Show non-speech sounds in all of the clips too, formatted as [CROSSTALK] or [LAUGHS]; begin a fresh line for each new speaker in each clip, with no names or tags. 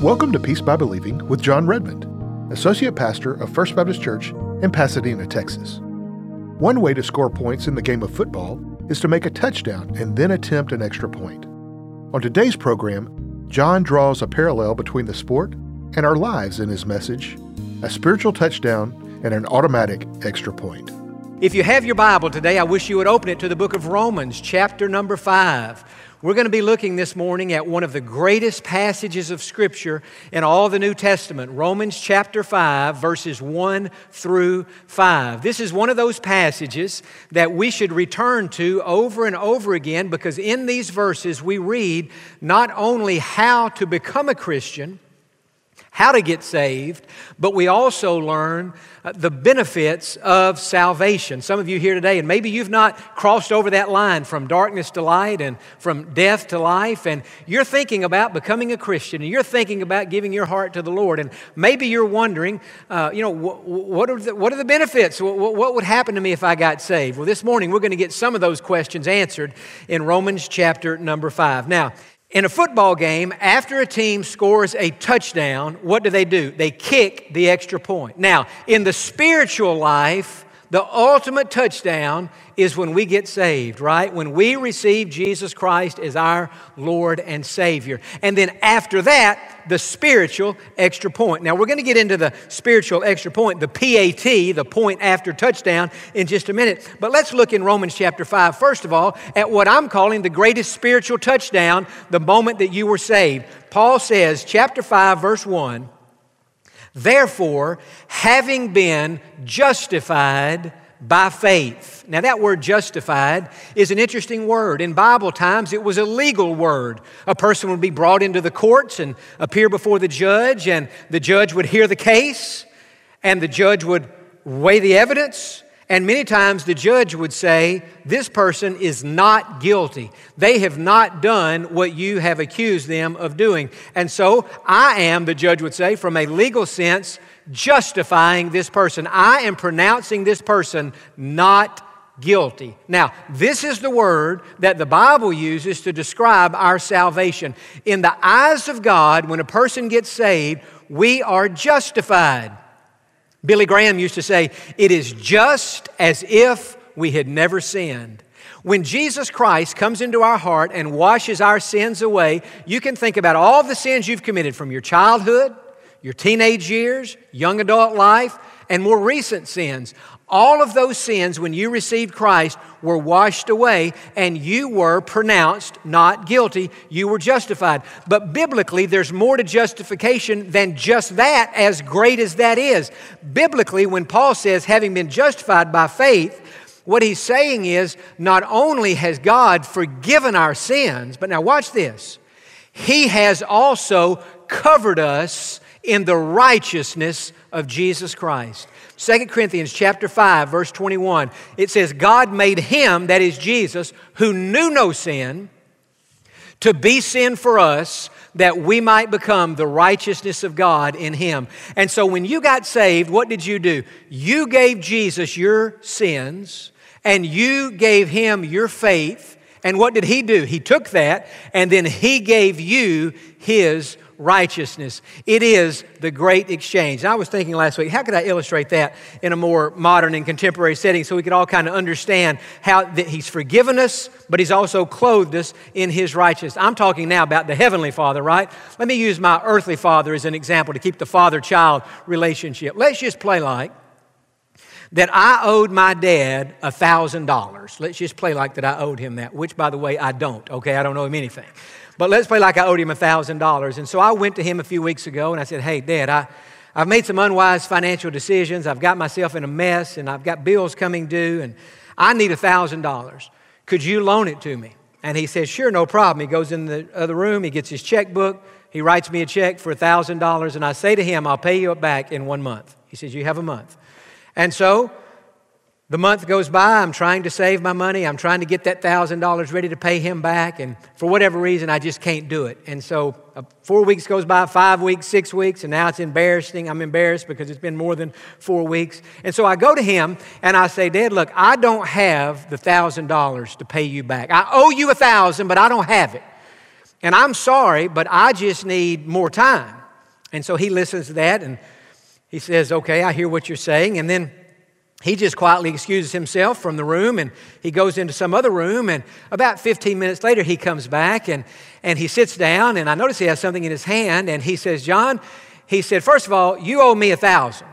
Welcome to Peace by Believing with Jon Redmond, Associate Pastor of First Baptist Church in Pasadena, Texas. One way to score points in the game of football is to make a touchdown and then attempt an extra point. On today's program, Jon draws a parallel between the sport and our lives in his message a spiritual touchdown and an automatic extra point.
If you have your Bible today, I wish you would open it to the book of Romans, chapter number 5. We're going to be looking this morning at one of the greatest passages of Scripture in all the New Testament, Romans chapter 5, verses 1 through 5. This is one of those passages that we should return to over and over again because in these verses we read not only how to become a Christian, how to get saved, but we also learn uh, the benefits of salvation. Some of you here today, and maybe you've not crossed over that line from darkness to light and from death to life, and you're thinking about becoming a Christian, and you're thinking about giving your heart to the Lord, and maybe you're wondering, uh, you know, what, what, are the, what are the benefits? What, what would happen to me if I got saved? Well, this morning we're going to get some of those questions answered in Romans chapter number 5. Now, in a football game, after a team scores a touchdown, what do they do? They kick the extra point. Now, in the spiritual life, the ultimate touchdown is when we get saved, right? When we receive Jesus Christ as our Lord and Savior. And then after that, the spiritual extra point. Now, we're going to get into the spiritual extra point, the PAT, the point after touchdown, in just a minute. But let's look in Romans chapter 5, first of all, at what I'm calling the greatest spiritual touchdown, the moment that you were saved. Paul says, chapter 5, verse 1. Therefore, having been justified by faith. Now, that word justified is an interesting word. In Bible times, it was a legal word. A person would be brought into the courts and appear before the judge, and the judge would hear the case, and the judge would weigh the evidence, and many times the judge would say, This person is not guilty. They have not done what you have accused them of doing. And so I am, the judge would say, from a legal sense, justifying this person. I am pronouncing this person not guilty. Now, this is the word that the Bible uses to describe our salvation. In the eyes of God, when a person gets saved, we are justified. Billy Graham used to say, It is just as if we had never sinned. When Jesus Christ comes into our heart and washes our sins away, you can think about all the sins you've committed from your childhood, your teenage years, young adult life, and more recent sins. All of those sins, when you received Christ, were washed away and you were pronounced not guilty. You were justified. But biblically, there's more to justification than just that, as great as that is. Biblically, when Paul says, having been justified by faith, what he's saying is not only has God forgiven our sins, but now watch this, he has also covered us in the righteousness of Jesus Christ. 2 Corinthians chapter 5 verse 21 it says God made him that is Jesus who knew no sin to be sin for us that we might become the righteousness of God in him. And so when you got saved what did you do? You gave Jesus your sins and you gave him your faith and what did he do? He took that and then he gave you his righteousness. It is the great exchange. And I was thinking last week, how could I illustrate that in a more modern and contemporary setting so we could all kind of understand how that He's forgiven us, but He's also clothed us in His righteousness. I'm talking now about the Heavenly Father, right? Let me use my earthly father as an example to keep the father child relationship. Let's just play like that I owed my dad a $1,000. Let's just play like that I owed him that, which, by the way, I don't, okay? I don't owe him anything. But let's play like I owed him $1,000. And so I went to him a few weeks ago and I said, Hey, Dad, I, I've made some unwise financial decisions. I've got myself in a mess and I've got bills coming due and I need $1,000. Could you loan it to me? And he says, Sure, no problem. He goes in the other room, he gets his checkbook, he writes me a check for $1,000, and I say to him, I'll pay you it back in one month. He says, You have a month. And so The month goes by, I'm trying to save my money, I'm trying to get that $1,000 ready to pay him back, and for whatever reason, I just can't do it. And so uh, four weeks goes by, five weeks, six weeks, and now it's embarrassing. I'm embarrassed because it's been more than four weeks. And so I go to him and I say, Dad, look, I don't have the $1,000 to pay you back. I owe you a 1000 but I don't have it. And I'm sorry, but I just need more time. And so he listens to that and he says, Okay, I hear what you're saying. And then he just quietly excuses himself from the room and he goes into some other room. And about 15 minutes later, he comes back and, and he sits down. And I notice he has something in his hand. And he says, Jon, he said, First of all, you owe me a thousand.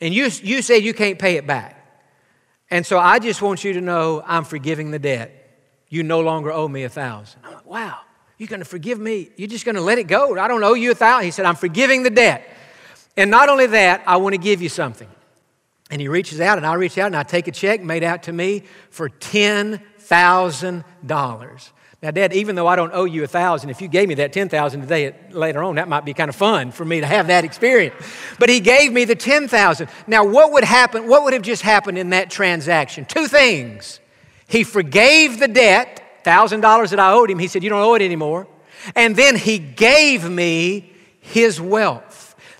And you, you say you can't pay it back. And so I just want you to know I'm forgiving the debt. You no longer owe me a thousand. I'm like, wow, you're going to forgive me? You're just going to let it go? I don't owe you a thousand. He said, I'm forgiving the debt. And not only that, I want to give you something. And he reaches out, and I reach out, and I take a check made out to me for $10,000. Now, Dad, even though I don't owe you a thousand, if you gave me that ten thousand today later on, that might be kind of fun for me to have that experience. But he gave me the ten thousand. Now, what would happen? What would have just happened in that transaction? Two things. He forgave the debt, thousand dollars that I owed him. He said, "You don't owe it anymore," and then he gave me his wealth.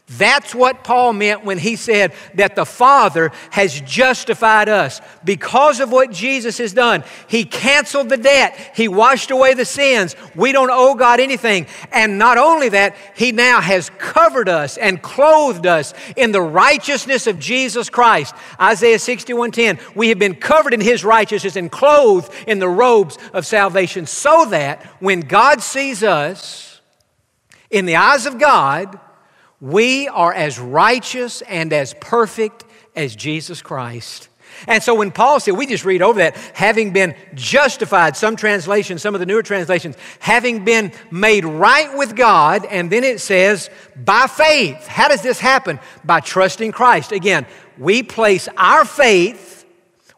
That's what Paul meant when he said that the Father has justified us. Because of what Jesus has done, He canceled the debt, He washed away the sins. We don't owe God anything. And not only that, He now has covered us and clothed us in the righteousness of Jesus Christ. Isaiah 61:10, we have been covered in His righteousness and clothed in the robes of salvation, so that when God sees us in the eyes of God, we are as righteous and as perfect as Jesus Christ. And so when Paul said, we just read over that, having been justified, some translations, some of the newer translations, having been made right with God, and then it says, by faith. How does this happen? By trusting Christ. Again, we place our faith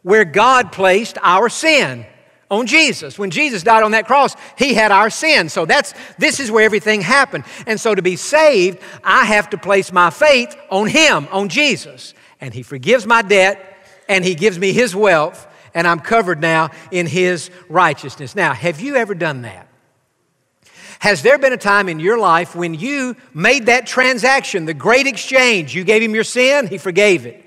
where God placed our sin on Jesus. When Jesus died on that cross, he had our sin. So that's this is where everything happened. And so to be saved, I have to place my faith on him, on Jesus. And he forgives my debt and he gives me his wealth and I'm covered now in his righteousness. Now, have you ever done that? Has there been a time in your life when you made that transaction, the great exchange? You gave him your sin, he forgave it.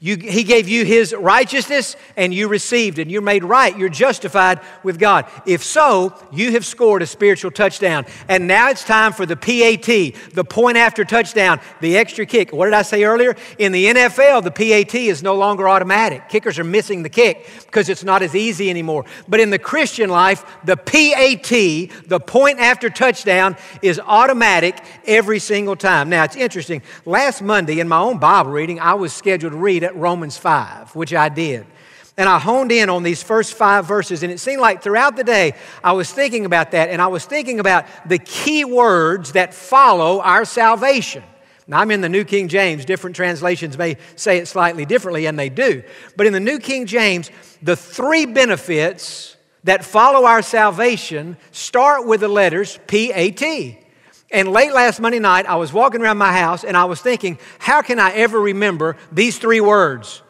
You, he gave you his righteousness and you received and You're made right. You're justified with God. If so, you have scored a spiritual touchdown. And now it's time for the PAT, the point after touchdown, the extra kick. What did I say earlier? In the NFL, the PAT is no longer automatic. Kickers are missing the kick because it's not as easy anymore. But in the Christian life, the PAT, the point after touchdown, is automatic every single time. Now it's interesting. Last Monday in my own Bible reading, I was scheduled to read at Romans 5, which I did. And I honed in on these first five verses, and it seemed like throughout the day I was thinking about that, and I was thinking about the key words that follow our salvation. Now, I'm in the New King James. Different translations may say it slightly differently, and they do. But in the New King James, the three benefits that follow our salvation start with the letters P A T. And late last Monday night, I was walking around my house and I was thinking, how can I ever remember these three words?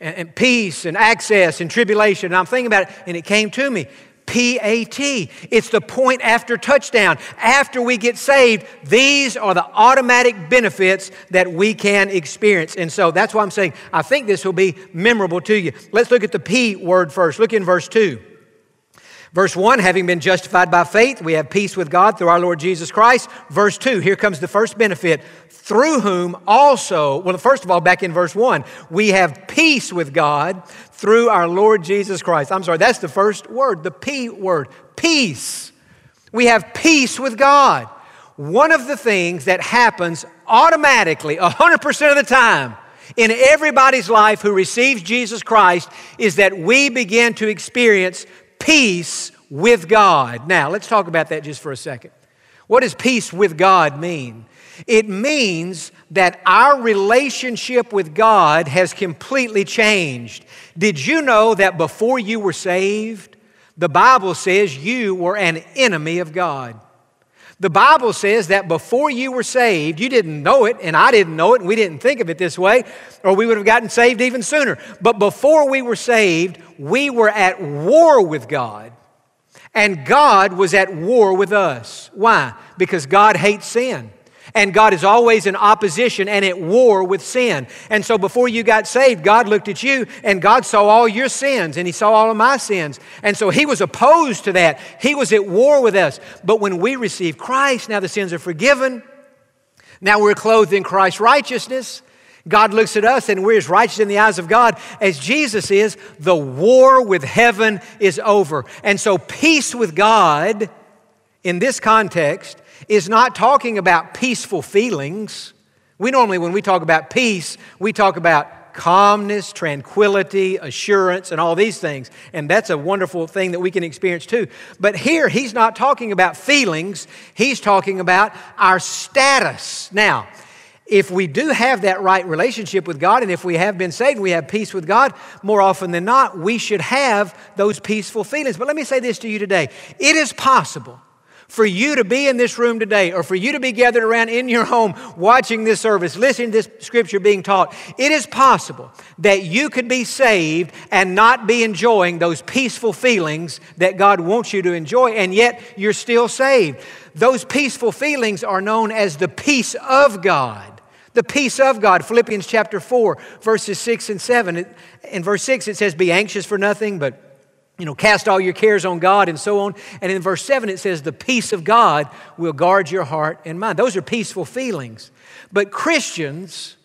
And, peace and access and tribulation. And I'm thinking about it, and it came to me. PAT. It's the point after touchdown. After we get saved, these are the automatic benefits that we can experience. And so that's why I'm saying I think this will be memorable to you. Let's look at the P word first. Look in verse 2. Verse 1, having been justified by faith, we have peace with God through our Lord Jesus Christ. Verse 2, here comes the first benefit, through whom also, well, first of all, back in verse 1, we have peace with God through our Lord Jesus Christ. I'm sorry, that's the first word, the P word, peace. We have peace with God. One of the things that happens automatically, 100% of the time, in everybody's life who receives Jesus Christ is that we begin to experience peace with God. Now, let's talk about that just for a second. What does peace with God mean? It means that our relationship with God has completely changed. Did you know that before you were saved, the Bible says you were an enemy of God? The Bible says that before you were saved, you didn't know it, and I didn't know it, and we didn't think of it this way, or we would have gotten saved even sooner. But before we were saved, we were at war with God, and God was at war with us. Why? Because God hates sin. And God is always in opposition and at war with sin. And so before you got saved, God looked at you and God saw all your sins and He saw all of my sins. And so He was opposed to that. He was at war with us. But when we receive Christ, now the sins are forgiven. Now we're clothed in Christ's righteousness. God looks at us and we're as righteous in the eyes of God as Jesus is. The war with heaven is over. And so peace with God in this context is not talking about peaceful feelings. We normally, when we talk about peace, we talk about calmness, tranquility, assurance, and all these things. And that's a wonderful thing that we can experience too. But here, he's not talking about feelings, he's talking about our status. Now, if we do have that right relationship with God and if we have been saved, we have peace with God, more often than not, we should have those peaceful feelings. But let me say this to you today it is possible for you to be in this room today or for you to be gathered around in your home watching this service, listening to this scripture being taught, it is possible that you could be saved and not be enjoying those peaceful feelings that God wants you to enjoy, and yet you're still saved. Those peaceful feelings are known as the peace of God. The peace of God. Philippians chapter 4, verses 6 and 7. In verse 6, it says, Be anxious for nothing, but you know, cast all your cares on God and so on. And in verse 7, it says, The peace of God will guard your heart and mind. Those are peaceful feelings. But Christians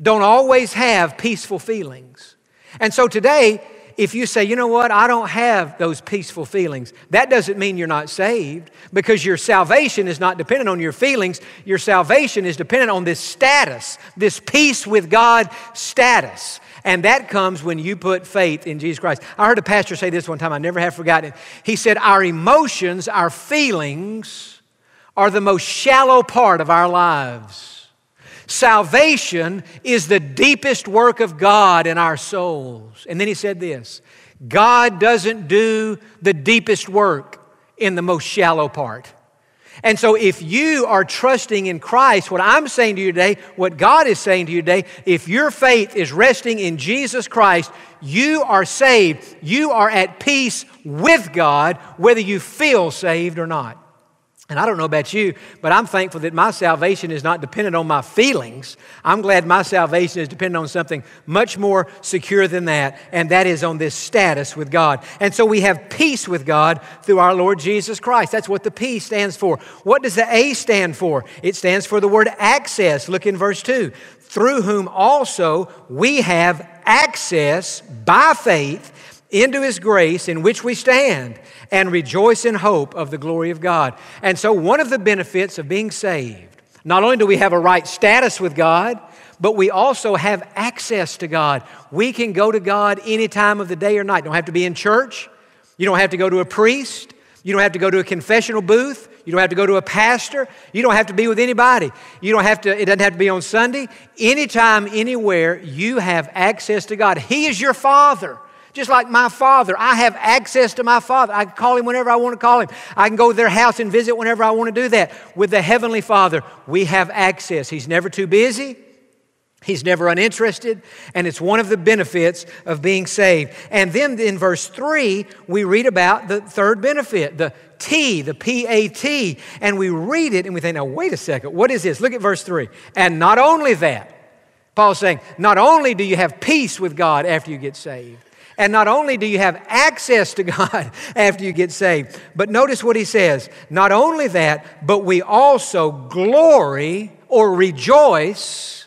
don't always have peaceful feelings. And so today, if you say, you know what, I don't have those peaceful feelings, that doesn't mean you're not saved because your salvation is not dependent on your feelings. Your salvation is dependent on this status, this peace with God status. And that comes when you put faith in Jesus Christ. I heard a pastor say this one time, I never have forgotten it. He said, Our emotions, our feelings, are the most shallow part of our lives. Salvation is the deepest work of God in our souls. And then he said this God doesn't do the deepest work in the most shallow part. And so, if you are trusting in Christ, what I'm saying to you today, what God is saying to you today, if your faith is resting in Jesus Christ, you are saved. You are at peace with God, whether you feel saved or not. And I don't know about you, but I'm thankful that my salvation is not dependent on my feelings. I'm glad my salvation is dependent on something much more secure than that, and that is on this status with God. And so we have peace with God through our Lord Jesus Christ. That's what the P stands for. What does the A stand for? It stands for the word access. Look in verse 2. Through whom also we have access by faith into his grace in which we stand and rejoice in hope of the glory of God. And so, one of the benefits of being saved, not only do we have a right status with God, but we also have access to God. We can go to God any time of the day or night. Don't have to be in church. You don't have to go to a priest. You don't have to go to a confessional booth. You don't have to go to a pastor. You don't have to be with anybody. You don't have to, it doesn't have to be on Sunday. Anytime, anywhere, you have access to God. He is your Father. Just like my father, I have access to my father. I can call him whenever I want to call him. I can go to their house and visit whenever I want to do that. With the Heavenly Father, we have access. He's never too busy. He's never uninterested, and it's one of the benefits of being saved. And then in verse 3, we read about the third benefit, the T, the P A T, and we read it and we think, now, wait a second, what is this? Look at verse 3. And not only that, Paul's saying, not only do you have peace with God after you get saved, and not only do you have access to [LAUGHS] God after you get saved, but notice what he says. Not only that, but we also glory or rejoice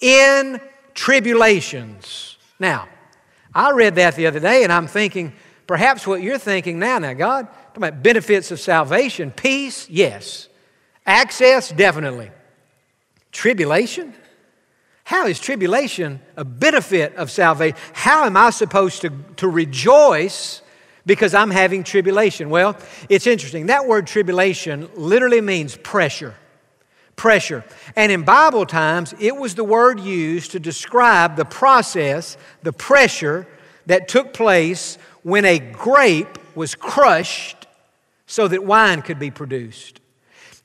in tribulations. Now, I read that the other day and I'm thinking, perhaps what you're thinking now, now, God, talking about benefits of salvation, peace, yes. Access, definitely. Tribulation? How is tribulation a benefit of salvation? How am I supposed to, to rejoice because I'm having tribulation? Well, it's interesting. That word tribulation literally means pressure. Pressure. And in Bible times, it was the word used to describe the process, the pressure that took place when a grape was crushed so that wine could be produced.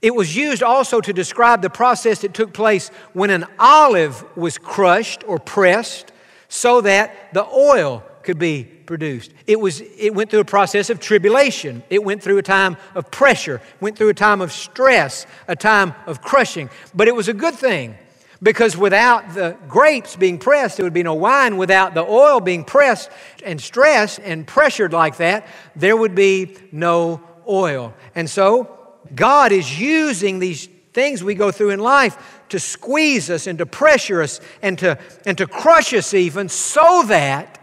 It was used also to describe the process that took place when an olive was crushed or pressed so that the oil could be produced. It, was, it went through a process of tribulation. It went through a time of pressure, went through a time of stress, a time of crushing. But it was a good thing because without the grapes being pressed, there would be no wine. Without the oil being pressed and stressed and pressured like that, there would be no oil. And so, God is using these things we go through in life to squeeze us and to pressure us and to, and to crush us, even so that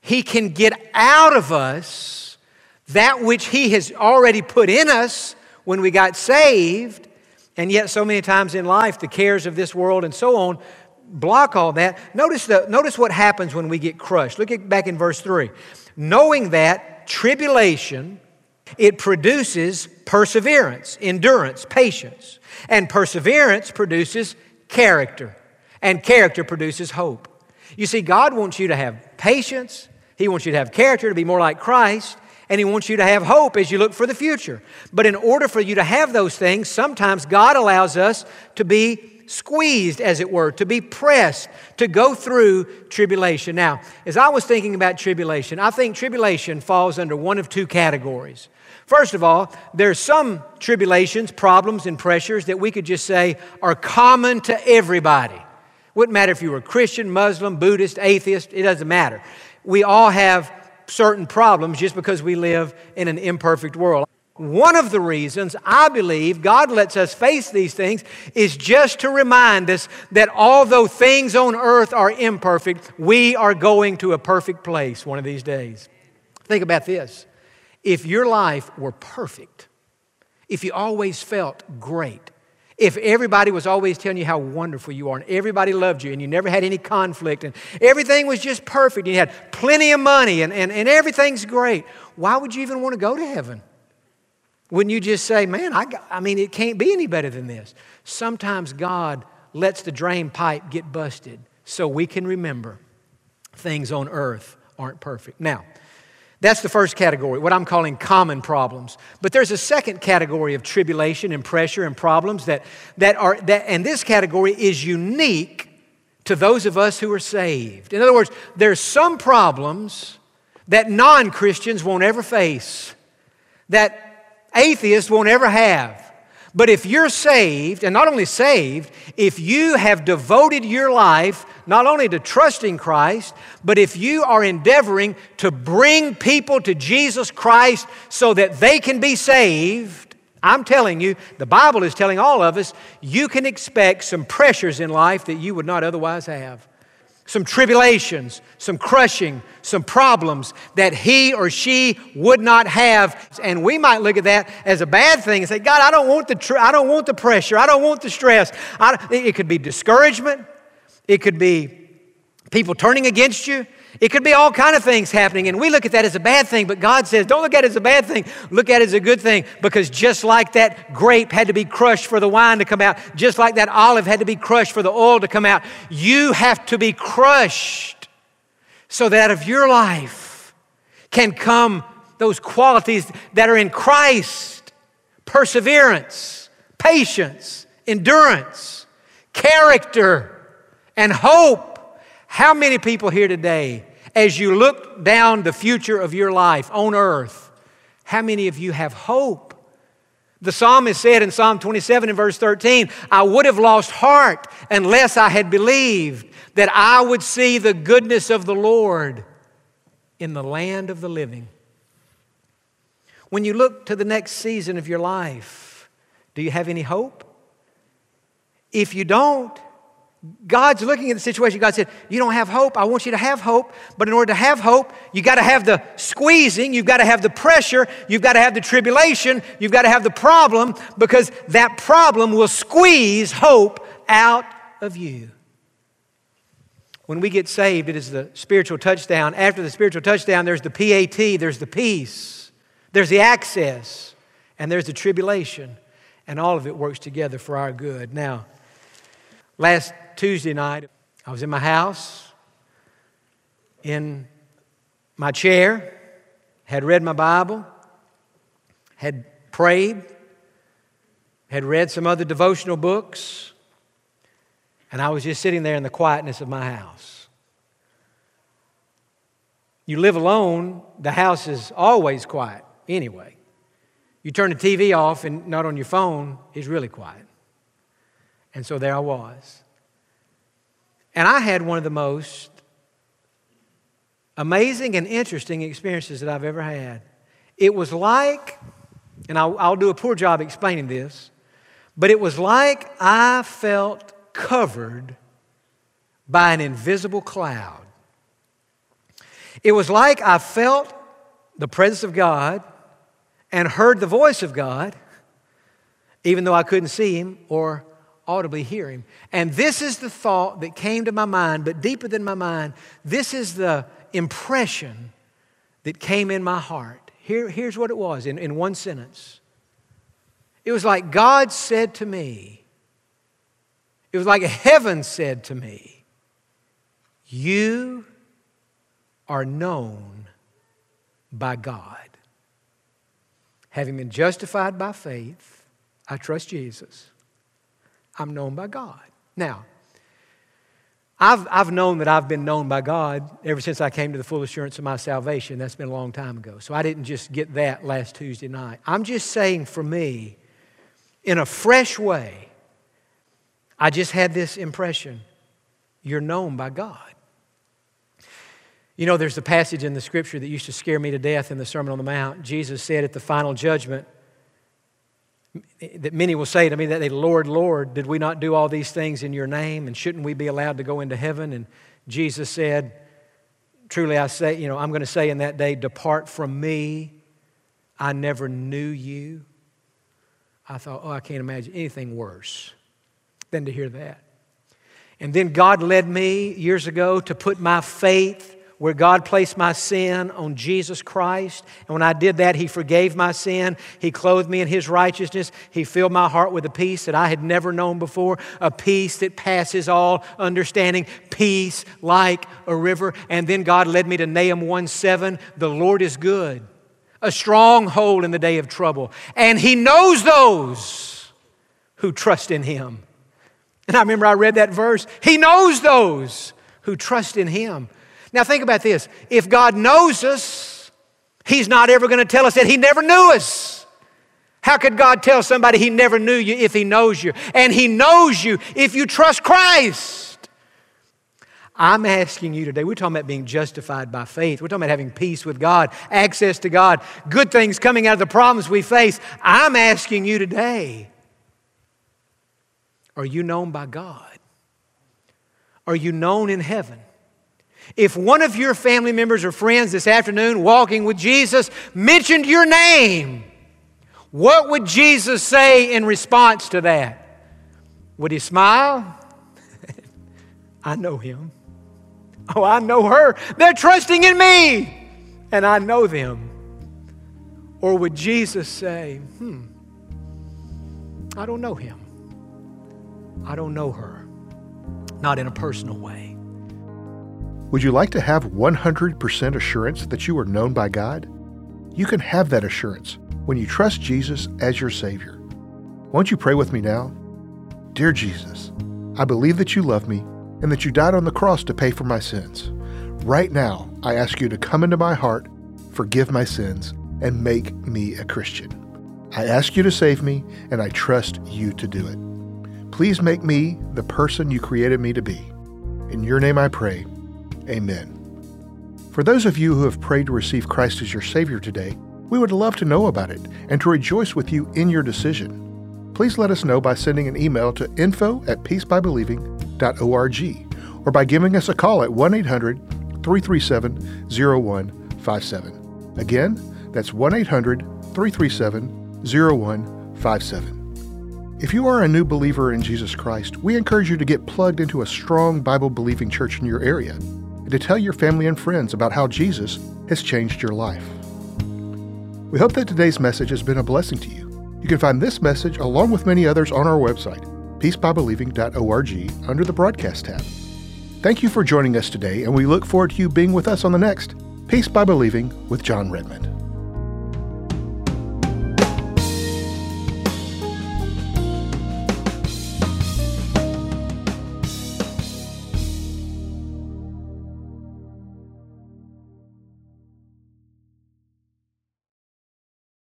He can get out of us that which He has already put in us when we got saved and yet, so many times in life, the cares of this world and so on block all that. Notice, the, notice what happens when we get crushed. Look at, back in verse 3. Knowing that tribulation, it produces perseverance, endurance, patience. And perseverance produces character. And character produces hope. You see, God wants you to have patience. He wants you to have character, to be more like Christ and He wants you to have hope as you look for the future. But in order for you to have those things, sometimes God allows us to be squeezed, as it were, to be pressed, to go through tribulation. Now, as I was thinking about tribulation, I think tribulation falls under one of two categories. First of all, there's some tribulations, problems, and pressures that we could just say are common to everybody. Wouldn't matter if you were Christian, Muslim, Buddhist, atheist, it doesn't matter. We all have certain problems just because we live in an imperfect world. One of the reasons I believe God lets us face these things is just to remind us that although things on earth are imperfect, we are going to a perfect place one of these days. Think about this. If your life were perfect, if you always felt great, if everybody was always telling you how wonderful you are and everybody loved you and you never had any conflict and everything was just perfect and you had plenty of money and, and, and everything's great, why would you even want to go to heaven? Wouldn't you just say, man, I, I mean, it can't be any better than this? Sometimes God lets the drain pipe get busted so we can remember things on earth aren't perfect. Now, that's the first category, what I'm calling common problems. But there's a second category of tribulation and pressure and problems that, that are, that, and this category is unique to those of us who are saved. In other words, there's some problems that non Christians won't ever face, that atheists won't ever have. But if you're saved, and not only saved, if you have devoted your life not only to trusting Christ, but if you are endeavoring to bring people to Jesus Christ so that they can be saved, I'm telling you, the Bible is telling all of us, you can expect some pressures in life that you would not otherwise have some tribulations, some crushing, some problems that he or she would not have. And we might look at that as a bad thing and say, God, I don't want the, tr- I don't want the pressure. I don't want the stress. it could be discouragement. It could be people turning against you. It could be all kind of things happening, and we look at that as a bad thing, but God says, don't look at it as a bad thing. Look at it as a good thing, because just like that grape had to be crushed for the wine to come out, just like that olive had to be crushed for the oil to come out, you have to be crushed so that of your life can come those qualities that are in Christ perseverance, patience, endurance, character, and hope how many people here today, as you look down the future of your life on earth, how many of you have hope? The psalmist said in Psalm 27 and verse 13, I would have lost heart unless I had believed that I would see the goodness of the Lord in the land of the living. When you look to the next season of your life, do you have any hope? If you don't, God's looking at the situation. God said, You don't have hope. I want you to have hope. But in order to have hope, you got to have the squeezing, you've got to have the pressure, you've got to have the tribulation, you've got to have the problem, because that problem will squeeze hope out of you. When we get saved, it is the spiritual touchdown. After the spiritual touchdown, there's the PAT, there's the peace, there's the access, and there's the tribulation. And all of it works together for our good. Now, last Tuesday night, I was in my house, in my chair, had read my Bible, had prayed, had read some other devotional books, and I was just sitting there in the quietness of my house. You live alone, the house is always quiet anyway. You turn the TV off and not on your phone, it's really quiet. And so there I was. And I had one of the most amazing and interesting experiences that I've ever had. It was like, and I'll, I'll do a poor job explaining this, but it was like I felt covered by an invisible cloud. It was like I felt the presence of God and heard the voice of God, even though I couldn't see him or audibly hear him. And this is the thought that came to my mind, but deeper than my mind, this is the impression that came in my heart. Here, here's what it was in, in one sentence it was like God said to me, it was like heaven said to me, You are known by God. Having been justified by faith, I trust Jesus. I'm known by God. Now, I've, I've known that I've been known by God ever since I came to the full assurance of my salvation. That's been a long time ago. So I didn't just get that last Tuesday night. I'm just saying for me, in a fresh way, I just had this impression you're known by God. You know, there's a passage in the scripture that used to scare me to death in the Sermon on the Mount. Jesus said at the final judgment that many will say to me that they, Lord, Lord, did we not do all these things in your name? And shouldn't we be allowed to go into heaven? And Jesus said, Truly I say, you know, I'm going to say in that day, Depart from me. I never knew you. I thought, oh, I can't imagine anything worse than to hear that. And then God led me years ago to put my faith where God placed my sin on Jesus Christ. And when I did that, He forgave my sin. He clothed me in His righteousness. He filled my heart with a peace that I had never known before, a peace that passes all understanding, peace like a river. And then God led me to Nahum 1 7. The Lord is good, a stronghold in the day of trouble. And He knows those who trust in Him. And I remember I read that verse. He knows those who trust in Him. Now, think about this. If God knows us, He's not ever going to tell us that He never knew us. How could God tell somebody He never knew you if He knows you? And He knows you if you trust Christ. I'm asking you today, we're talking about being justified by faith. We're talking about having peace with God, access to God, good things coming out of the problems we face. I'm asking you today, are you known by God? Are you known in heaven? If one of your family members or friends this afternoon walking with Jesus mentioned your name, what would Jesus say in response to that? Would he smile? [LAUGHS] I know him. Oh, I know her. They're trusting in me, and I know them. Or would Jesus say, hmm, I don't know him. I don't know her. Not in a personal way.
Would you like to have 100% assurance that you are known by God? You can have that assurance when you trust Jesus as your Savior. Won't you pray with me now? Dear Jesus, I believe that you love me and that you died on the cross to pay for my sins. Right now, I ask you to come into my heart, forgive my sins, and make me a Christian. I ask you to save me, and I trust you to do it. Please make me the person you created me to be. In your name I pray. Amen. For those of you who have prayed to receive Christ as your Savior today, we would love to know about it and to rejoice with you in your decision. Please let us know by sending an email to info at peacebybelieving.org or by giving us a call at 1 800 337 0157. Again, that's 1 800 337 0157. If you are a new believer in Jesus Christ, we encourage you to get plugged into a strong Bible believing church in your area and to tell your family and friends about how Jesus has changed your life. We hope that today's message has been a blessing to you. You can find this message along with many others on our website, peacebybelieving.org, under the Broadcast tab. Thank you for joining us today, and we look forward to you being with us on the next Peace by Believing with Jon Redmond.